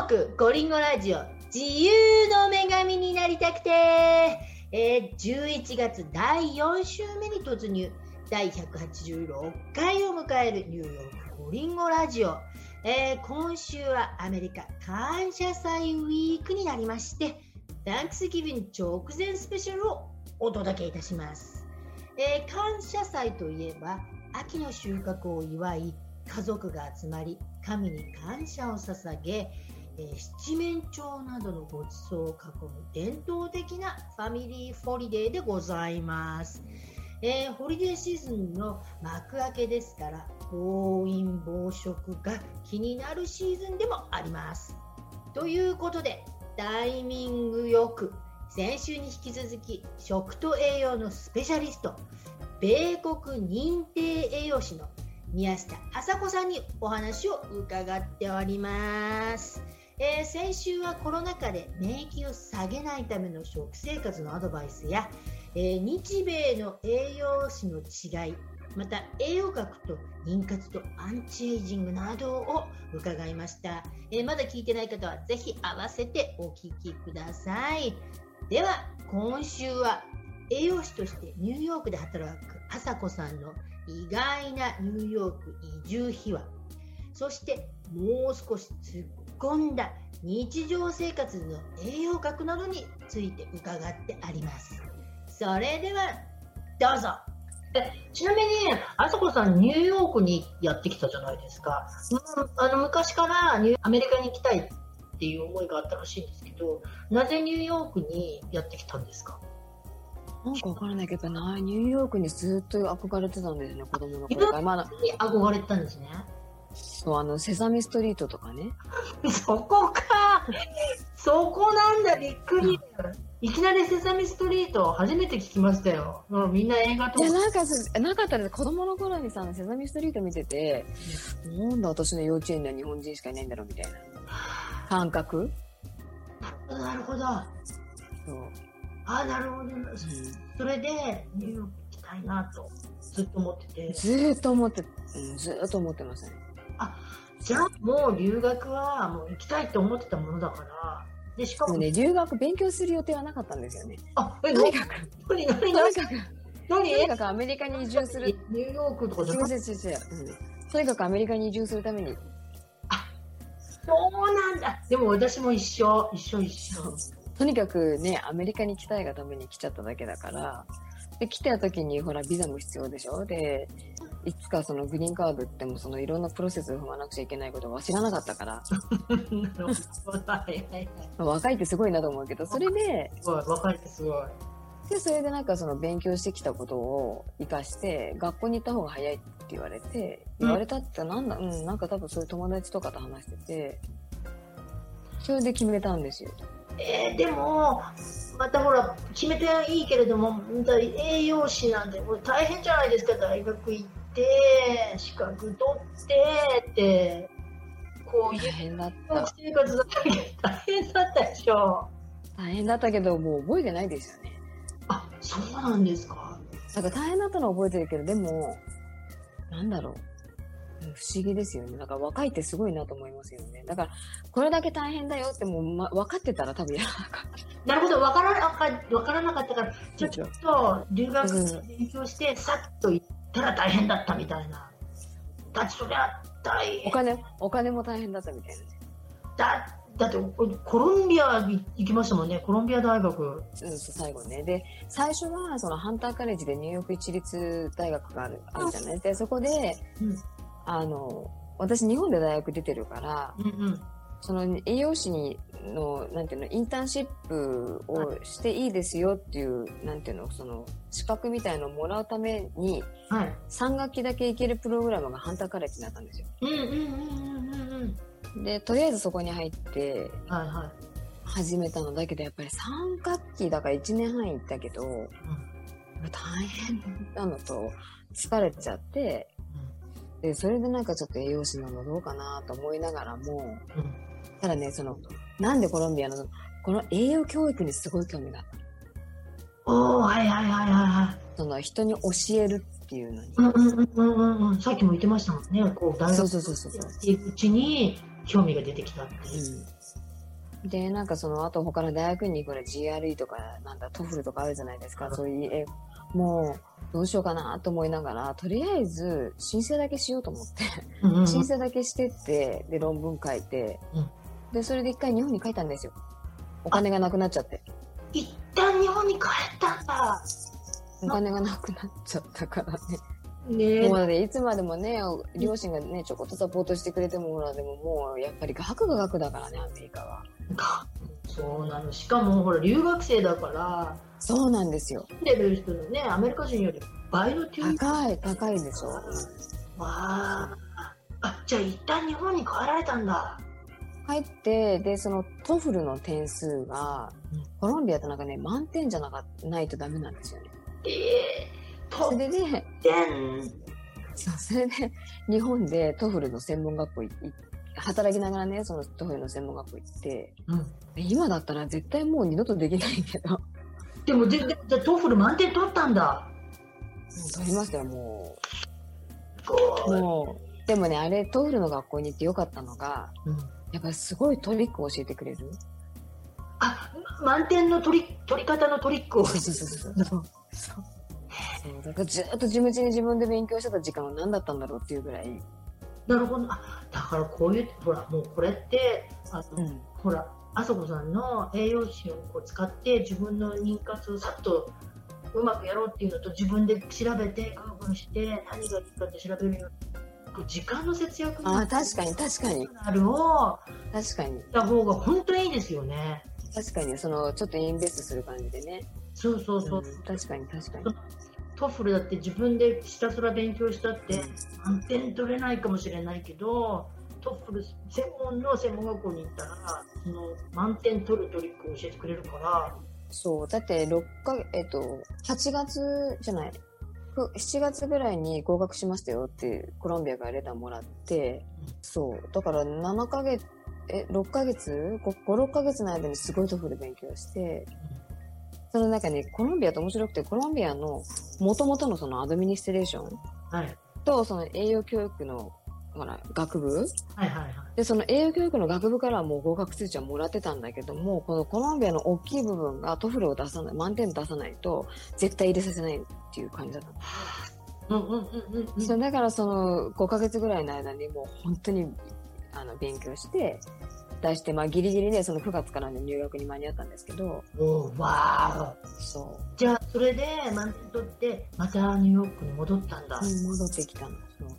ークゴリンゴラジオ自由の女神になりたくて、えー、11月第4週目に突入。第186回を迎えるニューヨークゴリンゴラジオ、えー、今週はアメリカ感謝祭ウィークになりまして Thanksgiving 直前スペシャルをお届けいたします、えー、感謝祭といえば秋の収穫を祝い家族が集まり神に感謝を捧げ、え、七面鳥などのごちそうを囲む伝統的なファミリーホリデーでございます。えー、ホリデーシーズンの幕開けですから暴飲暴食が気になるシーズンでもあります。ということでタイミングよく先週に引き続き食と栄養のスペシャリスト米国認定栄養士の宮下麻子さんにお話を伺っております。えー、先週はコロナ禍で免疫を下げないための食生活のアドバイスや、えー、日米の栄養士の違いまた栄養学と妊活とアンチエイジングなどを伺いました、えー、まだ聞いてない方はぜひ合わせてお聞きください。では今週は栄養士としてニューヨークで働く朝子さんの意外なニューヨーク移住秘話。そしてもう少し突っ込んだ日常生活の栄養学などについて伺ってありますそれではどうぞえちなみに、あさこさん、ニューヨークにやってきたじゃないですか。あの昔からアメリカに行きたいっていう思いがあったらしいんですけど、なぜニューヨークにやってきたんですか？なんかわからないけどな、ニューヨークにずっと憧れてたんですね、子供の頃から。まだ。憧れてたんですね。そう、あの、セサミストリートとかね。そこか。そこなんだ、びっくり。いきなりセサミストリート初めて聞きましたよ。みんな映画とか。いや、なんか、なかったです。子供の頃にさ、セサミストリート見てて、なんだ私の幼稚園では日本人しかいないんだろうみたいな感覚。なるほど。そう。あなるほど、うん、それでニューヨーク行きたいなとずっと思っててずっと思って、うん、ずっと思ってますねあじゃあもう留学はもう行きたいって思ってたものだから。でしかもね留学勉強する予定はなかったんですよね。あえとにかく。とにかく。とにかくアメリカに移住する。ニューヨークとかじゃなくて？とにかくアメリカに移住するために。あそうなんだ。でも私も一緒一緒一緒。とにかくね、アメリカに来たいがために来ちゃっただけだから、で、来た時にほら、ビザも必要でしょ？で、いつかそのグリーンカードってもそのいろんなプロセスを踏まなくちゃいけないことは知らなかったから。若いってすごいなと思うけど、それで、すごい、若いってすごい。で、それでなんかその勉強してきたことを活かして、学校に行った方が早いって言われて、言われたってなんだ、うん、なんか多分そういう友達とかと話してて、それで決めたんですよ。えー、でも、またほら、決めていいけれども、栄養士なんて、これ大変じゃないですか、大学行って、資格取ってって、こういう生活だったけど、大変だったでしょ。大変だったけど、もう覚えてないですよね。あ、そうなんですか。なんか大変だったのは覚えてるけど、でも、なんだろう。不思議ですよね。だから若いってすごいなと思いますよね。だから、これだけ大変だよってもう、ま、分かってたら多分やらなかった。なるほど、分からなか分からなかったから、ちょっと留学勉強して、さっと行ったら大変だったみたいな。だってそりゃ大変。お金、お金も大変だったみたいな。だだってコロンビア行きましたもんね、コロンビア大学。うん、最後ね。で、最初はそのハンターカレッジでニューヨーク一律大学があるあるじゃないで、そこで、うん、あの、私日本で大学出てるから、うんうん、その栄養士にの、なんていうの、インターンシップをしていいですよっていう、なんていうの、その、資格みたいのをもらうために、はい、3学期だけ行けるプログラムがハンターカレッジになったんですよ。で、とりあえずそこに入って、はいはい。始めたのだけど、やっぱり3学期だから1年半行ったけど、うん、大変なのと、疲れちゃって、で、それでなんかちょっと栄養士なのどうかなと思いながらも、うん、ただね、その、なんでコロンビアの、この栄養教育にすごい興味があった。おおはいはいはいはい。その人に教えるっていうのに。うんうんうんうんさっきも言ってましたもんね。こう大学そうそうそうそう。うちに興味が出てきたっていう。で、なんかその後他の大学にこれ GRE とか、なんだ、 TOEFL とかあるじゃないですか。そういう、え、もう、どうしようかなと思いながら、とりあえず申請だけしようと思って、申請だけしてって、で、論文書いて、うん、で、それで一回日本に帰ったんですよ。お金がなくなっちゃって。一旦日本に帰ったんだ。お金がなくなっちゃったからね。ねもうね、いつまでもね、両親がね、ちょこっとサポートしてくれても、ほら、でももう、やっぱり学が学だからね、アメリカは。そうなの。しかも、ほら、留学生だから、そうなんですよ。住んでる人のね、アメリカ人より倍の給高い、高いでしょ。わあ。あ、じゃあ一旦日本に帰られたんだ。帰って、で、その TOEFL の点数が、コロンビアってなんかね、満点じゃなかないとダメなんですよね。ええーそれで、そう、それで、日本で TOEFL の専門学校行働きながらね、その TOEFL の専門学校行って、うん、今だったら絶対もう二度とできないけど。でも、で、で、 TOEFL 満点取ったんだ。取りましたよ、もう。もう、でもね、あれ、 TOEFL の学校に行ってよかったのが、うん、やっぱりすごいトリックを教えてくれる？あ、満点の取り、取り方のトリックを。そうそうそうそう。そうだからずっと地道に自分で勉強してた時間は何だったんだろうっていうぐらい。なるほど。あだからこういう、ほら、もうこれって、あの、うん、ほら、あそこさんの栄養士をこう使って自分の妊活をさっとうまくやろうっていうのと自分で調べて、 Google して何がいいかって調べるよう時間の節約あ確かに確かに。あるを確かに。た方が本当にいいですよね。確かにそのちょっと invest する感じでね。そうそうそう、う。ん、確かに確かに。 TOEFL だって自分でひたすら勉強したって満点取れないかもしれないけど TOEFL 専門の専門学校に行ったらその満点取るトリックを教えてくれるから。そうだって6かえっと8月じゃない。7月ぐらいに合格しましたよってコロンビアからレターもらって、そう。だから7ヶ月え6ヶ月？56ヶ月の間にすごい TOEFL 勉強して、その中にコロンビアって面白くて、コロンビアの元々のその administration と、その栄養教育のほら、学部、はいはいはい。で、その栄養教育の学部からはもう合格通知はもらってたんだけども、このコロンビアの大きい部分が TOEFL を出さない、満点出さないと、絶対入れさせないっていう感じだったうんうんうんうん、そうだからその5ヶ月ぐらいの間にもう本当にあの勉強して出して、まあ、ギリギリでその9月からの入学に間に合ったんですけど。おわそう。じゃあ、それで満点取って、またニューヨークに戻ったんだ。うん、戻ってきたの。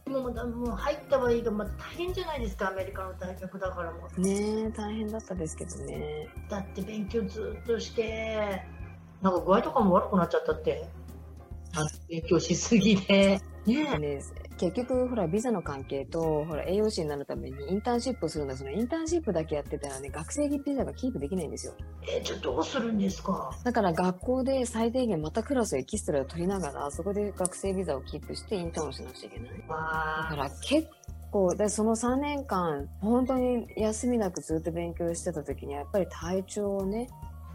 もう、もう入ったはいいが、また大変じゃないですか、アメリカの大学だからも。ね大変だったですけどね。だって勉強ずっとして、なんか具合とかも悪くなっちゃったって。勉強しすぎで。ねね結局、ほら、ビザの関係と、ほら、栄養士になるためにインターンシップをするんだそのインターンシップだけやってたらね、学生ビザがキープできないんですよ。えじゃあどうするんですか？だから学校で最低限またクラスをエキストラを取りながら、そこで学生ビザをキープしてインターンをしなくちゃいけない。だから結構、でその3年間、本当に休みなくずっと勉強してた時に、やっぱり体調をね、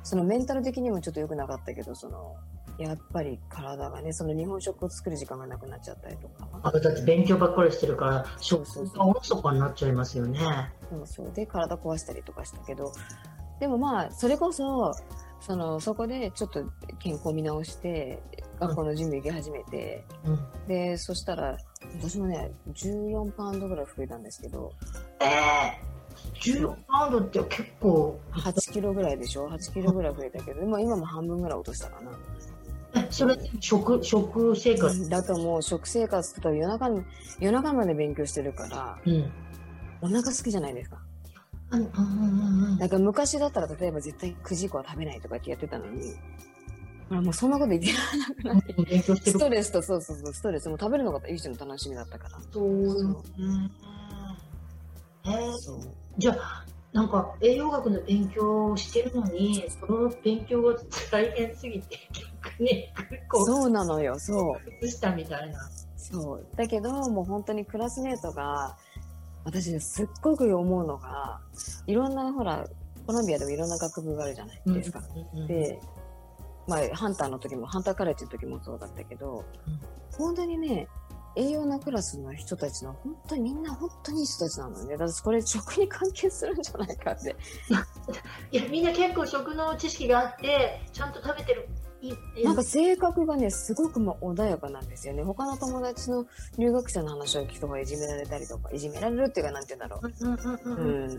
そのメンタル的にもちょっと良くなかったけど、その、やっぱり体がね、その日本食を作る時間がなくなっちゃったりとか。あだって勉強ばっかりしてるから、食がおろそかになっちゃいますよね。そうそう。で、体壊したりとかしたけど、でもまあ、それこそ、その、そこでちょっと健康見直して、学校の準備行き始めて、うん、で、そしたら、私もね、14パウンドぐらい増えたんですけど。ええー14パウンドって結構8キロぐらいでしょ？8キロぐらい増えたけど、今今も半分ぐらい落としたかなそれ食食生活？だともう。食生活と夜中夜中まで勉強してるから、うん、お腹好きじゃないですか。だから昔だったら例えば絶対9時以降は食べないとかってやってたのに、もうそんなこと言ってなくなって、ストレスとそうそうそうストレスも食べるのが一種の楽しみだったから。そう。そうえー、そう。じゃあなんか栄養学の勉強をしてるのにその勉強が大変すぎてね、そうなのよ、そう。崩したみたいな。そう。だけど、もう本当にクラスメートが、私すっごく思うのが、いろんな、ほら、コロンビアでもいろんな学部があるじゃないですか。うんうん、で、まあ、ハンターの時も、ハンターカレッジの時もそうだったけど、うん、本当にね、栄養なクラスの人たちの本当にみんな本当にいい人たちなのね。だからこれ食に関係するんじゃないかって。いや、みんな結構食の知識があって、ちゃんと食べてる。なんか性格がね、すごくも穏やかなんですよね。他の友達の留学者の話を聞くとかいじめられたりとか、いじめられるっていうか、なんて言うんだろう。うんうんうん、うん。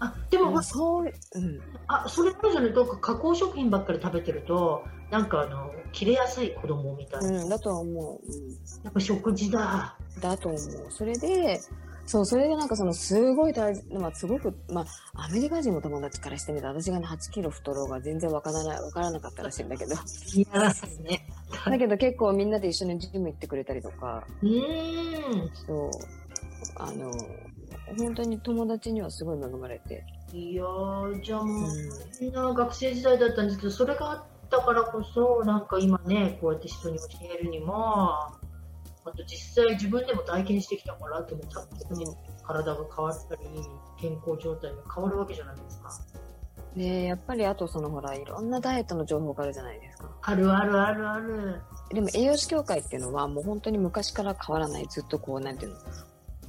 あでも、そう、うん、あそれこそねどうか加工食品ばっかり食べてるとなんかあの切れやすい子供みたいな、うん、だと思う、うん、やっぱ食事だ。だと思う。それでそうそれでなんかそのすごい大事、まあ、すごくまあアメリカ人の友達からしてみたら私が、ね、8キロ太ろうが全然わからないわからなかったらしいんだけど。いやすね。だけど結構みんなで一緒にジム行ってくれたりとか。うん。そう。あの本当に友達にはすごい恵まれて。いやじゃあもう、みんな学生時代だったんですけど、それがあったからこそ、なんか今ね、こうやって人に教えるにも、あと実際自分でも体験してきたからっても特に体が変わったり、健康状態が変わるわけじゃないですか。ねやっぱりあとそのほら、いろんなダイエットの情報があるじゃないですか。あるあるあるある。でも栄養士協会っていうのはもう本当に昔から変わらない、ずっとこう、なんていうの、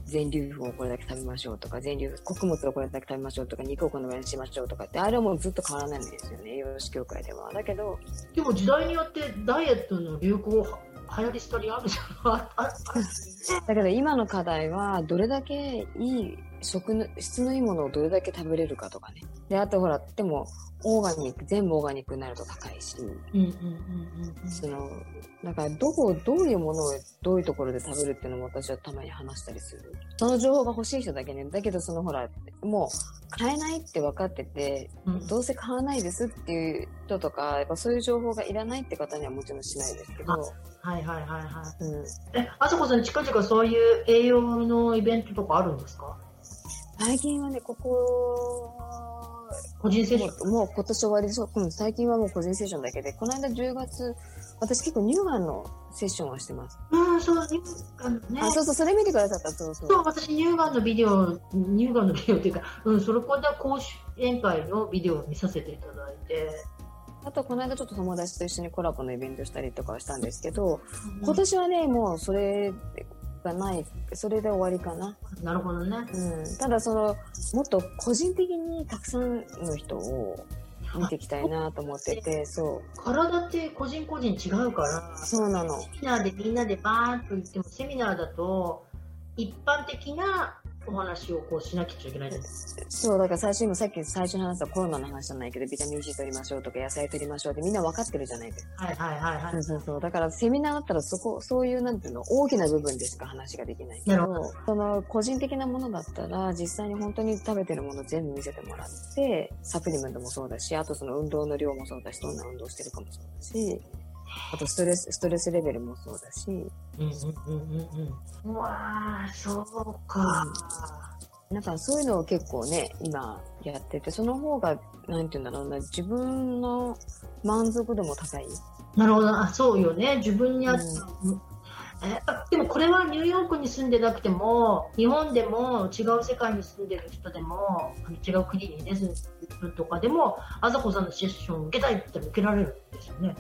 全粒粉をこれだけ食べましょうとか、全粒穀物をこれだけ食べましょうとか、肉をこのぐらいにしましょうとかって、あれはもうずっと変わらないんですよね、栄養士協会では。だけど。でも時代によってダイエットの流行、流行りしたりあるじゃん。だけど今の課題は、どれだけいい食の、質のいいものをどれだけ食べれるかとかね。で、あとほら、でも、オーガニック、全部オーガニックになると高いし、その、だからどこ、どういうものをどういうところで食べるっていうのも私はたまに話したりする。その情報が欲しい人だけね。だけどそのほら、もう買えないって分かってて、うん、どうせ買わないですっていう人とか、やっぱそういう情報がいらないって方にはもちろんしないですけど。はいはいはいはい。うん、え、あさこさん近々そういう栄養のイベントとかあるんですか？最近はね、ここ、個人セッションもう今年終わりでしょ、うん、最近はもう個人セッションだけで、この間10月、私結構乳がんのセッションをしてます。うん、そう、乳がんね。あ、そうそう、それ見てくださった、そうそう。そう、私乳がんのビデオ、乳がんのビデオっていうか、うん、それこで講演会のビデオを見させていただいて。あと、この間ちょっと友達と一緒にコラボのイベントしたりとかはしたんですけど、うん、今年はね、もうそれがない、それで終わりかな。なるほどね。うん。ただ、その、もっと個人的にたくさんの人を見ていきたいなと思ってて、そう。体って個人個人違うから、そうなの。セミナーでみんなでバーンと言っても、セミナーだと、一般的なお話をこうしなきゃいけないじゃないですか。そう、だから最初今さっき最初に話したコロナの話じゃないけど、ビタミン C 取りましょうとか野菜取りましょうってみんな分かってるじゃないですか。はいはいはいはい。そうそうそう。だからセミナーだったらそこ、そういうなんていうの、大きな部分でしか話ができないけど、どその個人的なものだったら、実際に本当に食べてるもの全部見せてもらって、サプリメントもそうだし、あとその運動の量もそうだし、どんな運動してるかもそうだし、あとストレス、ストレスレベルもそうだし。うんうんうんうんうん。うわー、そうか。なんかそういうのを結構ね、今やってて、その方が、なんて言うんだろうな、自分の満足度も高い。なるほど、あ、そうよね。自分に合った、うん、えでもこれはニューヨークに住んでなくても、日本でも違う世界に住んでる人でも、違う国にね、住んでるとかでも、あざこさんのセッションを受けたいって言ったら受けられるんですよね。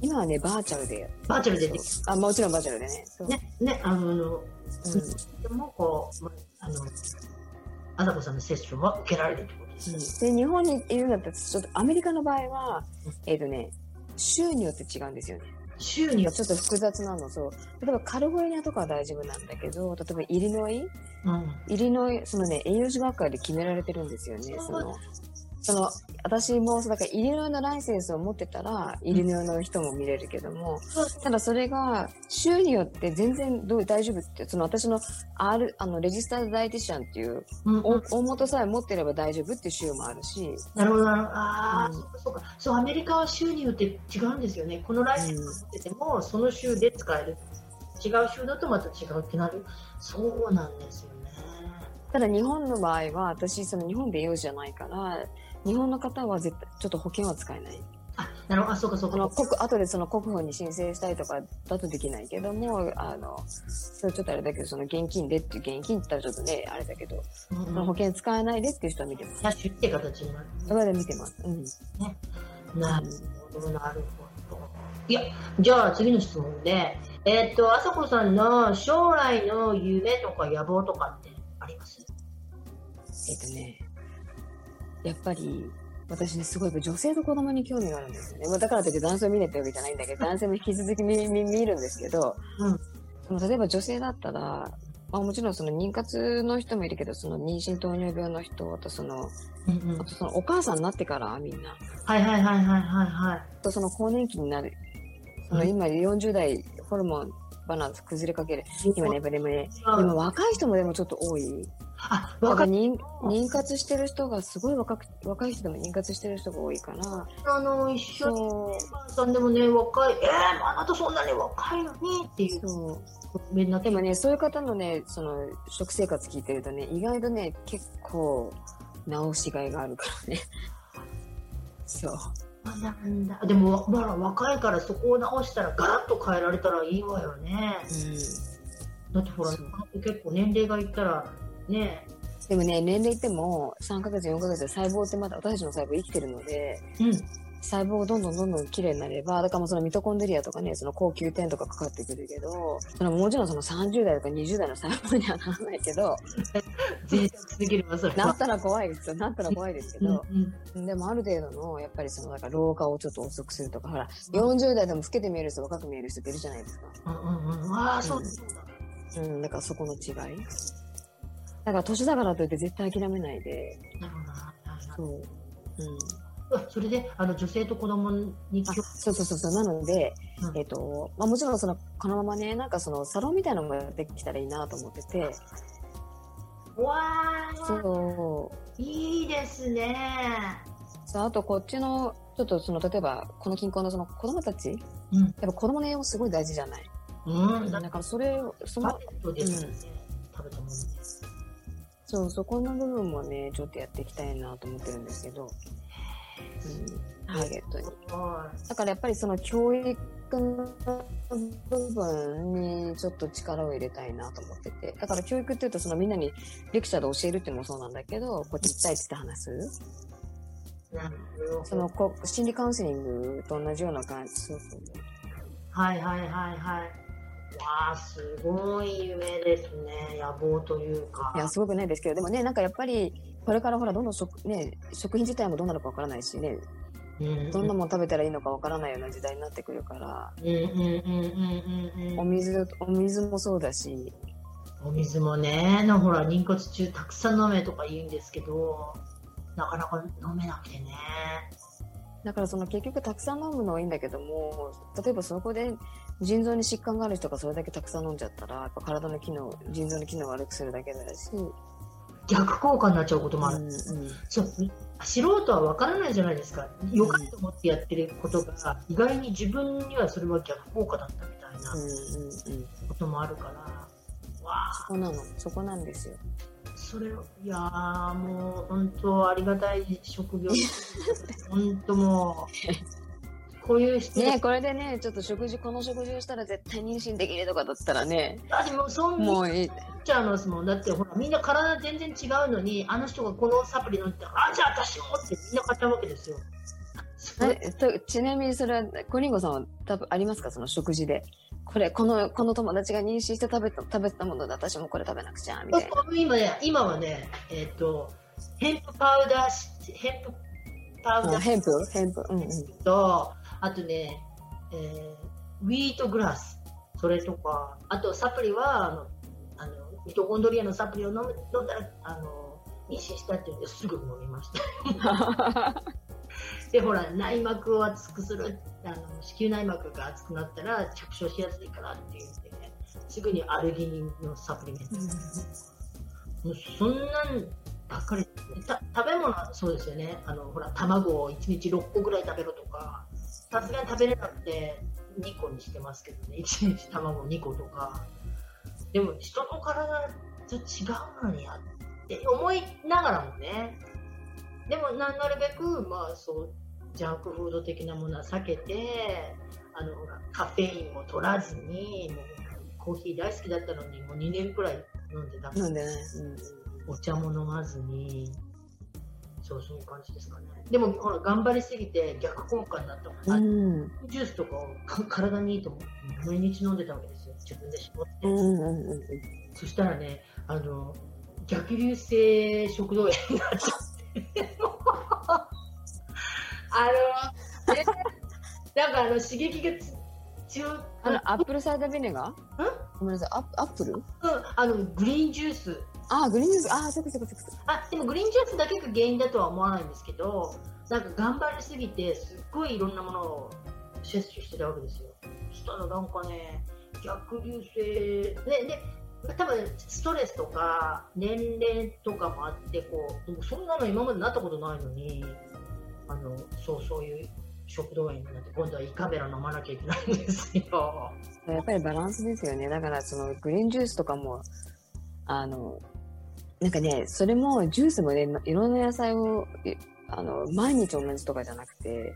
今はね、バーチャルで。バーチャルでであ、もちろんバーチャルでね。ね、ね、あの、うん、でもこう、あの、あさこさんのセッションは受けられるってことですね。で、日本にいるんだったら、ちょっとアメリカの場合は、えっ、ー、とね、州によって違うんですよね。州によってちょっと複雑なの、そう。例えばカリフォルニアとかは大丈夫なんだけど、例えばイリノイ、うん、イリノイ、そのね、栄養士学会で決められてるんですよね。そのその私もだからイリノイのライセンスを持ってたらイリノイの人も見れるけども、うん、ただそれが州によって全然どう大丈夫ってその私の R あのレジスタードダイティシャンっていう、うん、大元さえ持ってれば大丈夫っていう州もあるし。なるほど。ああ、うん、そうか。そうアメリカは州によって違うんですよね。このライセンス持ってても、その州で使える。違う州だとまた違うってなる。そうなんですよね。ただ日本の場合は私その日本で用事じゃないから日本の方は絶対ちょっと保険は使えない。あ、なるほど。あ、そうかそうか。あの国後でその国保に申請したりとかだとできないけども、あの、それちょっとあれだけど、その現金でっていう現金って言ったらちょっとね、あれだけど、うんうん、保険使えないでっていう人は見てます。キャッシュって形になる、それで見てます。うん。ね。なるほど、なるほど。いや、じゃあ次の質問で、えっと、あさこさんの将来の夢とか野望とかってあります？えっとね、やっぱり、私ね、すごい女性と子供に興味があるんですよね。まあ、だからといって男性を見ないってわけじゃないんだけど、男性も引き続き見 見見るんですけど、うん、例えば女性だったら、まあ、もちろんその妊活の人もいるけど、その妊娠糖尿病の人、あとその、うんうん、あとそのお母さんになってからみんな。はいはいはいはいはいはい。とその更年期になる。その今40代ホルモンバランス崩れかける。今ね、でもね、今若い人もでもちょっと多い。あ、若妊妊活してる人がすごい若く若い人でも妊活してる人が多いから。あの一緒にさんでもね若いえー、あなたそんなに若いのにっていう。そう。でもねそういう方のねその食生活聞いてるとね意外とね結構直しがいがあるからね。そう。なんだでも、まあ、若いからそこを直したらガラッと変えられたらいいわよね。うん、だってほら結構年齢がいったらねでもね年齢いっても3ヶ月4ヶ月で細胞ってまだ私たちの細胞生きてるので、うん、細胞がどんどんどんどん綺麗になれば、だからもうそのミトコンドリアとかね、その高級点とかかかってくるけど、そのもちろんその30代とか20代の細胞にはならないけど、なったら怖いですよ。なったら怖いですけど、うんうん、でもある程度の、やっぱりその、なんか老化をちょっと遅くするとか、ほら、40代でも老けて見える人、若く見える人っているじゃないですか。うんうんうん。ああ、そうですうん、だからそこの違い。だから年だからといって絶対諦めないで。なるほど。そう。うん。それであの女性と子供にそうそうそうそう。なので、うん、えっ、ー、とまあ、もちろんそのこのままねなんかそのサロンみたいなのができたらいいなと思ってて。わー。そう。いいですね。さああとこっちのちょっとその例えばこの近郊のその子供たち、うん、やっぱ子供の栄養もすごい大事じゃない、うん、だからそれその、うん、食べたものそうそこの部分もねちょっとやっていきたいなと思ってるんですけどターゲットに。だからやっぱりその教育の部分にちょっと力を入れたいなと思ってて。だから教育っていうとそのみんなにレクチャーで教えるっていうのもそうなんだけど、こうちっちゃいって話？す。そのこ心理カウンセリングと同じような感じ。そうそう。はいはいはいはい。わあ、すごい夢ですね。野望というか。いや、すごくないですけど、でもね、なんかやっぱり、これからほら、どんどん食,、ね、食品自体もどうなるかわからないしね、どんなもの食べたらいいのかわからないような時代になってくるから、お水、お水もそうだし。お水もね、のほら、妊活中たくさん飲めとか言うんですけど、なかなか飲めなくてね。だからその結局たくさん飲むのはいいんだけども、例えばそこで腎臓に疾患がある人がそれだけたくさん飲んじゃったら、やっぱ体の機能、腎臓の機能を悪くするだけだし、逆効果になっちゃうこともある、うんうん、そう。素人は分からないじゃないですか。よかと思ってやってることが、意外に自分にはそれは逆効果だったみたいなこともあるから、うんうんうん、わそこなの。そこなんですよそれいやもう本当ありがたい職業。本当もうこういう人ねこれでねちょっと食事この食事をしたら絶対妊娠できるとかだったらね。あでもそんなにちゃいますもん。だってほらみんな体全然違うのにあの人がこのサプリ飲んでたらあじゃあ私もってみんな買ったわけですよちなみにそれはコリンゴさんは多分ありますか？その食事で。これこのこの友達が妊娠して食べた食べたもので私もこれ食べなくちゃみたいな。今ね今はねえっ、ー、とヘンプパウダーヘンプパウダーヘンプヘンプうんうん。とあとね、えー、ウィートグラス、それとか、あとサプリは、あの、あのミトコンドリアのサプリを飲む飲んだら、あの、妊娠したって言ってすぐ飲みました。で、ほら、内膜を厚くする、あの子宮内膜が厚くなったら着床しやすいからって言ってね、すぐにアルギニンのサプリメント。もうそんなんばっかり食べ物はそうですよね。あの、ほら、卵を1日6個ぐらい食べろとか、さすがに食べれなくて2個にしてますけどね1日卵2個とかでも人の体と違うのにやって思いながらもねでもななるべくまあそうジャンクフード的なものは避けてあのカフェインも取らずにもうコーヒー大好きだったのにもう2年くらい飲んでた飲んで、ねうん、お茶も飲まずにそうそういう感じですかね。でもほら頑張りすぎて逆効果になったもん、うん、ジュースとかを体にいいと思って毎日飲んでたわけですよ。自分で絞って。うんうんうん、そしたらね、あの逆流性食道炎になっちゃって。あの、ね、なんかあの刺激が強い。あの、 apple cider vinegar？ごめんなさい、アップルうん、あの、グリーンジュース。あ、グリーンジュース、あ、そこそこそこあ、でもグリーンジュースだけが原因だとは思わないんですけど、なんか頑張りすぎて、すっごいいろんなものを摂取してたわけですよ。そしたらなんかね、逆流性、ね、で、多分ストレスとか年齢とかもあってこうそんなの今までなったことないのにあのそうそういう食道炎になって今度は胃カメラ飲まなきゃいけないんですよ。やっぱりバランスですよね。だからそのグリーンジュースとかもあのなんかねそれもジュースもねいろんな野菜をあの毎日同じとかじゃなくて。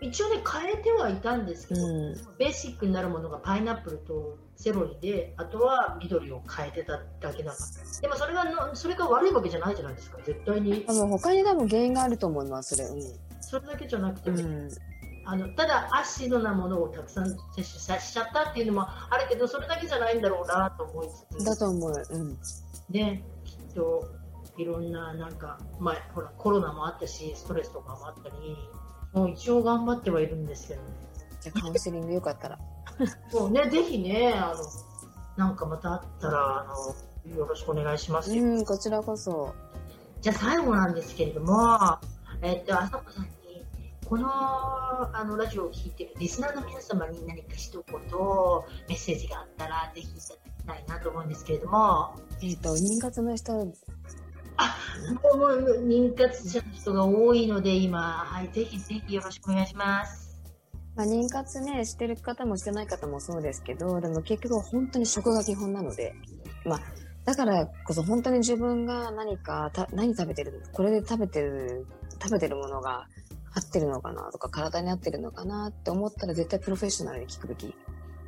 一応ね変えてはいたんですけど、うん、ベーシックになるものがパイナップルとセロリであとは緑を変えてただけだからでもそれがのそれが悪いわけじゃないじゃないですか。絶対に。あの他に多分原因があると思いますそれ、うん、それだけじゃなくて、うん、あのただアシドなものをたくさん摂取さしちゃったっていうのもあるけどそれだけじゃないんだろうなと思いつつ。だと思う、うん、ねきっといろんななんか、まあ、ほらコロナもあったしストレスとかもあったりもう一応頑張ってはいるんですけどね。じゃあカウンセリングよかったら。そうねぜひねあのなんかまたあったらあのよろしくお願いしますうんこちらこそ。じゃあ最後なんですけれどもえっとあさこさんにこのあのラジオを聞いてるリスナーの皆様に何か一言メッセージがあったらぜひいただきたいなと思うんですけれども。えっ、と妊活の人あ、もう妊活者の人が多いので今、はい、ぜひぜひよろしくお願いします。まあ、妊活ね、してる方もしてない方もそうですけど、でも結局本当に食が基本なので、まあ、だからこそ本当に自分が何か、何食べてる、これで食べてる、食べてるものが合ってるのかなとか、体に合ってるのかなって思ったら絶対プロフェッショナルに聞くべき。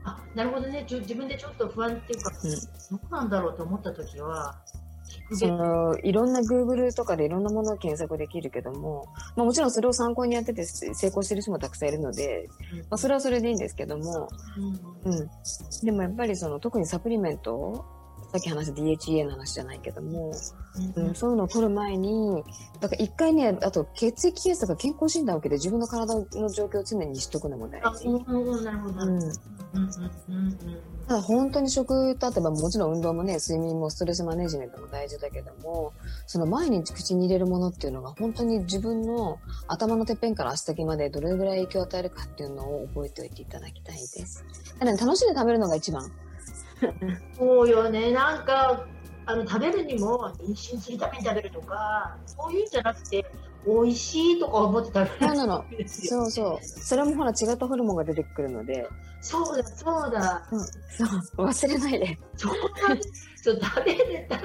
あ、なるほどね。自分でちょっと不安っていうか、うん、どうなんだろうと思った時は、そのいろんな Google とかでいろんなものを検索できるけども、まあ、もちろんそれを参考にやってて成功してる人もたくさんいるので、まあ、それはそれでいいんですけども、うん、うん、でもやっぱりその特にサプリメントさっき話した DHEA の話じゃないけども、うん、うん、そういうのを取る前に、だから一回ね、あと血液検査とか健康診断を受けて自分の体の状況を常に知っとくのも大事。なるほど。うんただ本当に食とあとばもちろん運動もね睡眠もストレスマネジメントも大事だけどもその毎日口に入れるものっていうのが本当に自分の頭のてっぺんから足先までどれぐらい影響を与えるかっていうのを覚えておいていただきたいです。ただ、ね、楽しんで食べるのが一番。そうよね。なんかあの食べるにも妊娠するために食べるとかそういうんじゃなくて美味しいとか思って食べる。そうなの。そうそう。それもほら違ったホルモンが出てくるので。そうだそうだ、うん、そう。忘れないで。そうそう食べれた、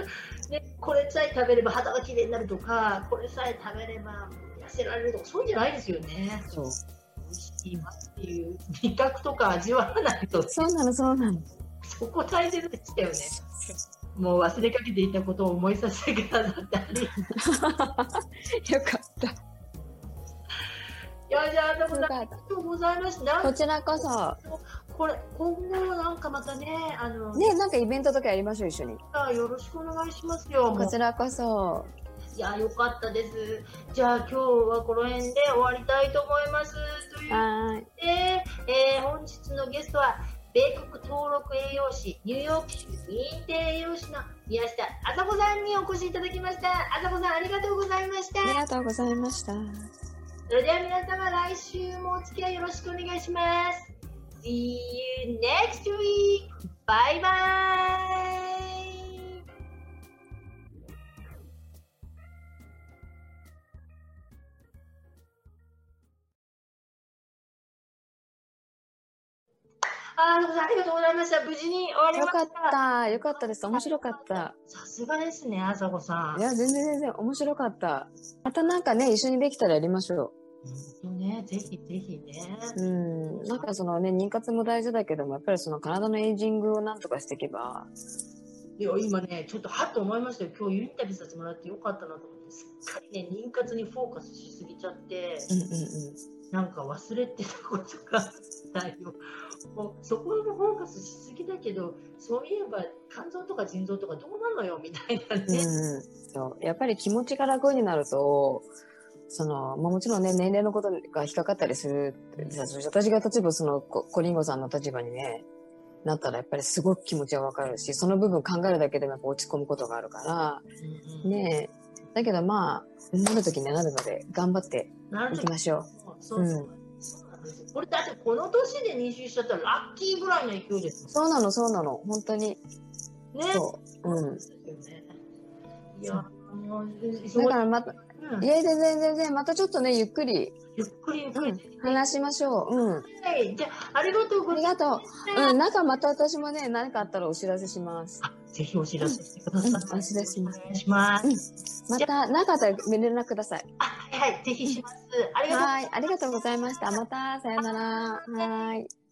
ね、これさえ食べれば肌が綺麗になるとかこれさえ食べれば痩せられるとかそういうんじゃないですよね。そう。美味しいっていう味覚とか味わわないと。そうなのそうなのそこ大切でしたよね。もう忘れかけていたことを思いさせてくださってあり よかった。いや、じゃあ、でもありがとうございました。こちらこそ。これ、今後なんかまたね、あの。ね、なんかイベントとかやりましょう、一緒に。あよろしくお願いしますよ。こちらこそ。いや、よかったです。じゃあ、今日はこの辺で終わりたいと思います。というはい。で、えー、本日のゲストは、米国登録栄養士、ニューヨーク州認定栄養士の宮下あさこさんにお越しいただきました。あさこさん、ありがとうございました。ありがとうございました。それでは皆様、来週もお付き合いよろしくお願いします。See you next week! Bye bye! あありがとうございました。無事に終わりました。よかった。よかったです。面白かった。さすがですね、あさこさん。いや、全然全然面白かった。またなんかね、一緒にできたらやりましょう。本当ね、ぜひぜひね。うん。なんかそのね、妊活も大事だけども、やっぱりその体のエイジングをなんとかしていけば、いや今ね、ちょっとはっと思いましたよ、今日インタビューさせてもらってよかったなと思って、すっかりね、妊活にフォーカスしすぎちゃって、うんうんうん、なんか忘れてたことがあったよ。もうそこにもフォーカスしすぎだけど、そういえば肝臓とか腎臓とかどうなのよみたいなね、うん、そうやっぱり気持ちが楽になると、その、まあ、もちろんね、年齢のことが引っかかったりする。私が例えばその、コリンゴさんの立場にね、なったらやっぱりすごく気持ちはわかるし、その部分考えるだけでもやっぱ落ち込むことがあるから、うん、ねだけどまあ、なる時にはなるので、頑張っていきましょう。そうそう。うんこれだってこの年で妊娠しちゃったらラッキーぐらいの勢いですそうなの、そうなの。本当に。ね。そう。うん。いや、もう、だからまた、うん、いや、全然全然、またちょっとね、ゆっくり。ゆっくりゆっくり、うん、話しましょう。うん。はい。じゃあ、ありがとうございます。ありがとう。うん、なんかまた私もね、何かあったらお知らせします。ぜひお知らせしてください。うん、お知らせします。お願いします。また、なかったら連絡ください。あ、はい、はい、ぜひします。ありがとうはい、ありがとうございました。また、さよなら。はい。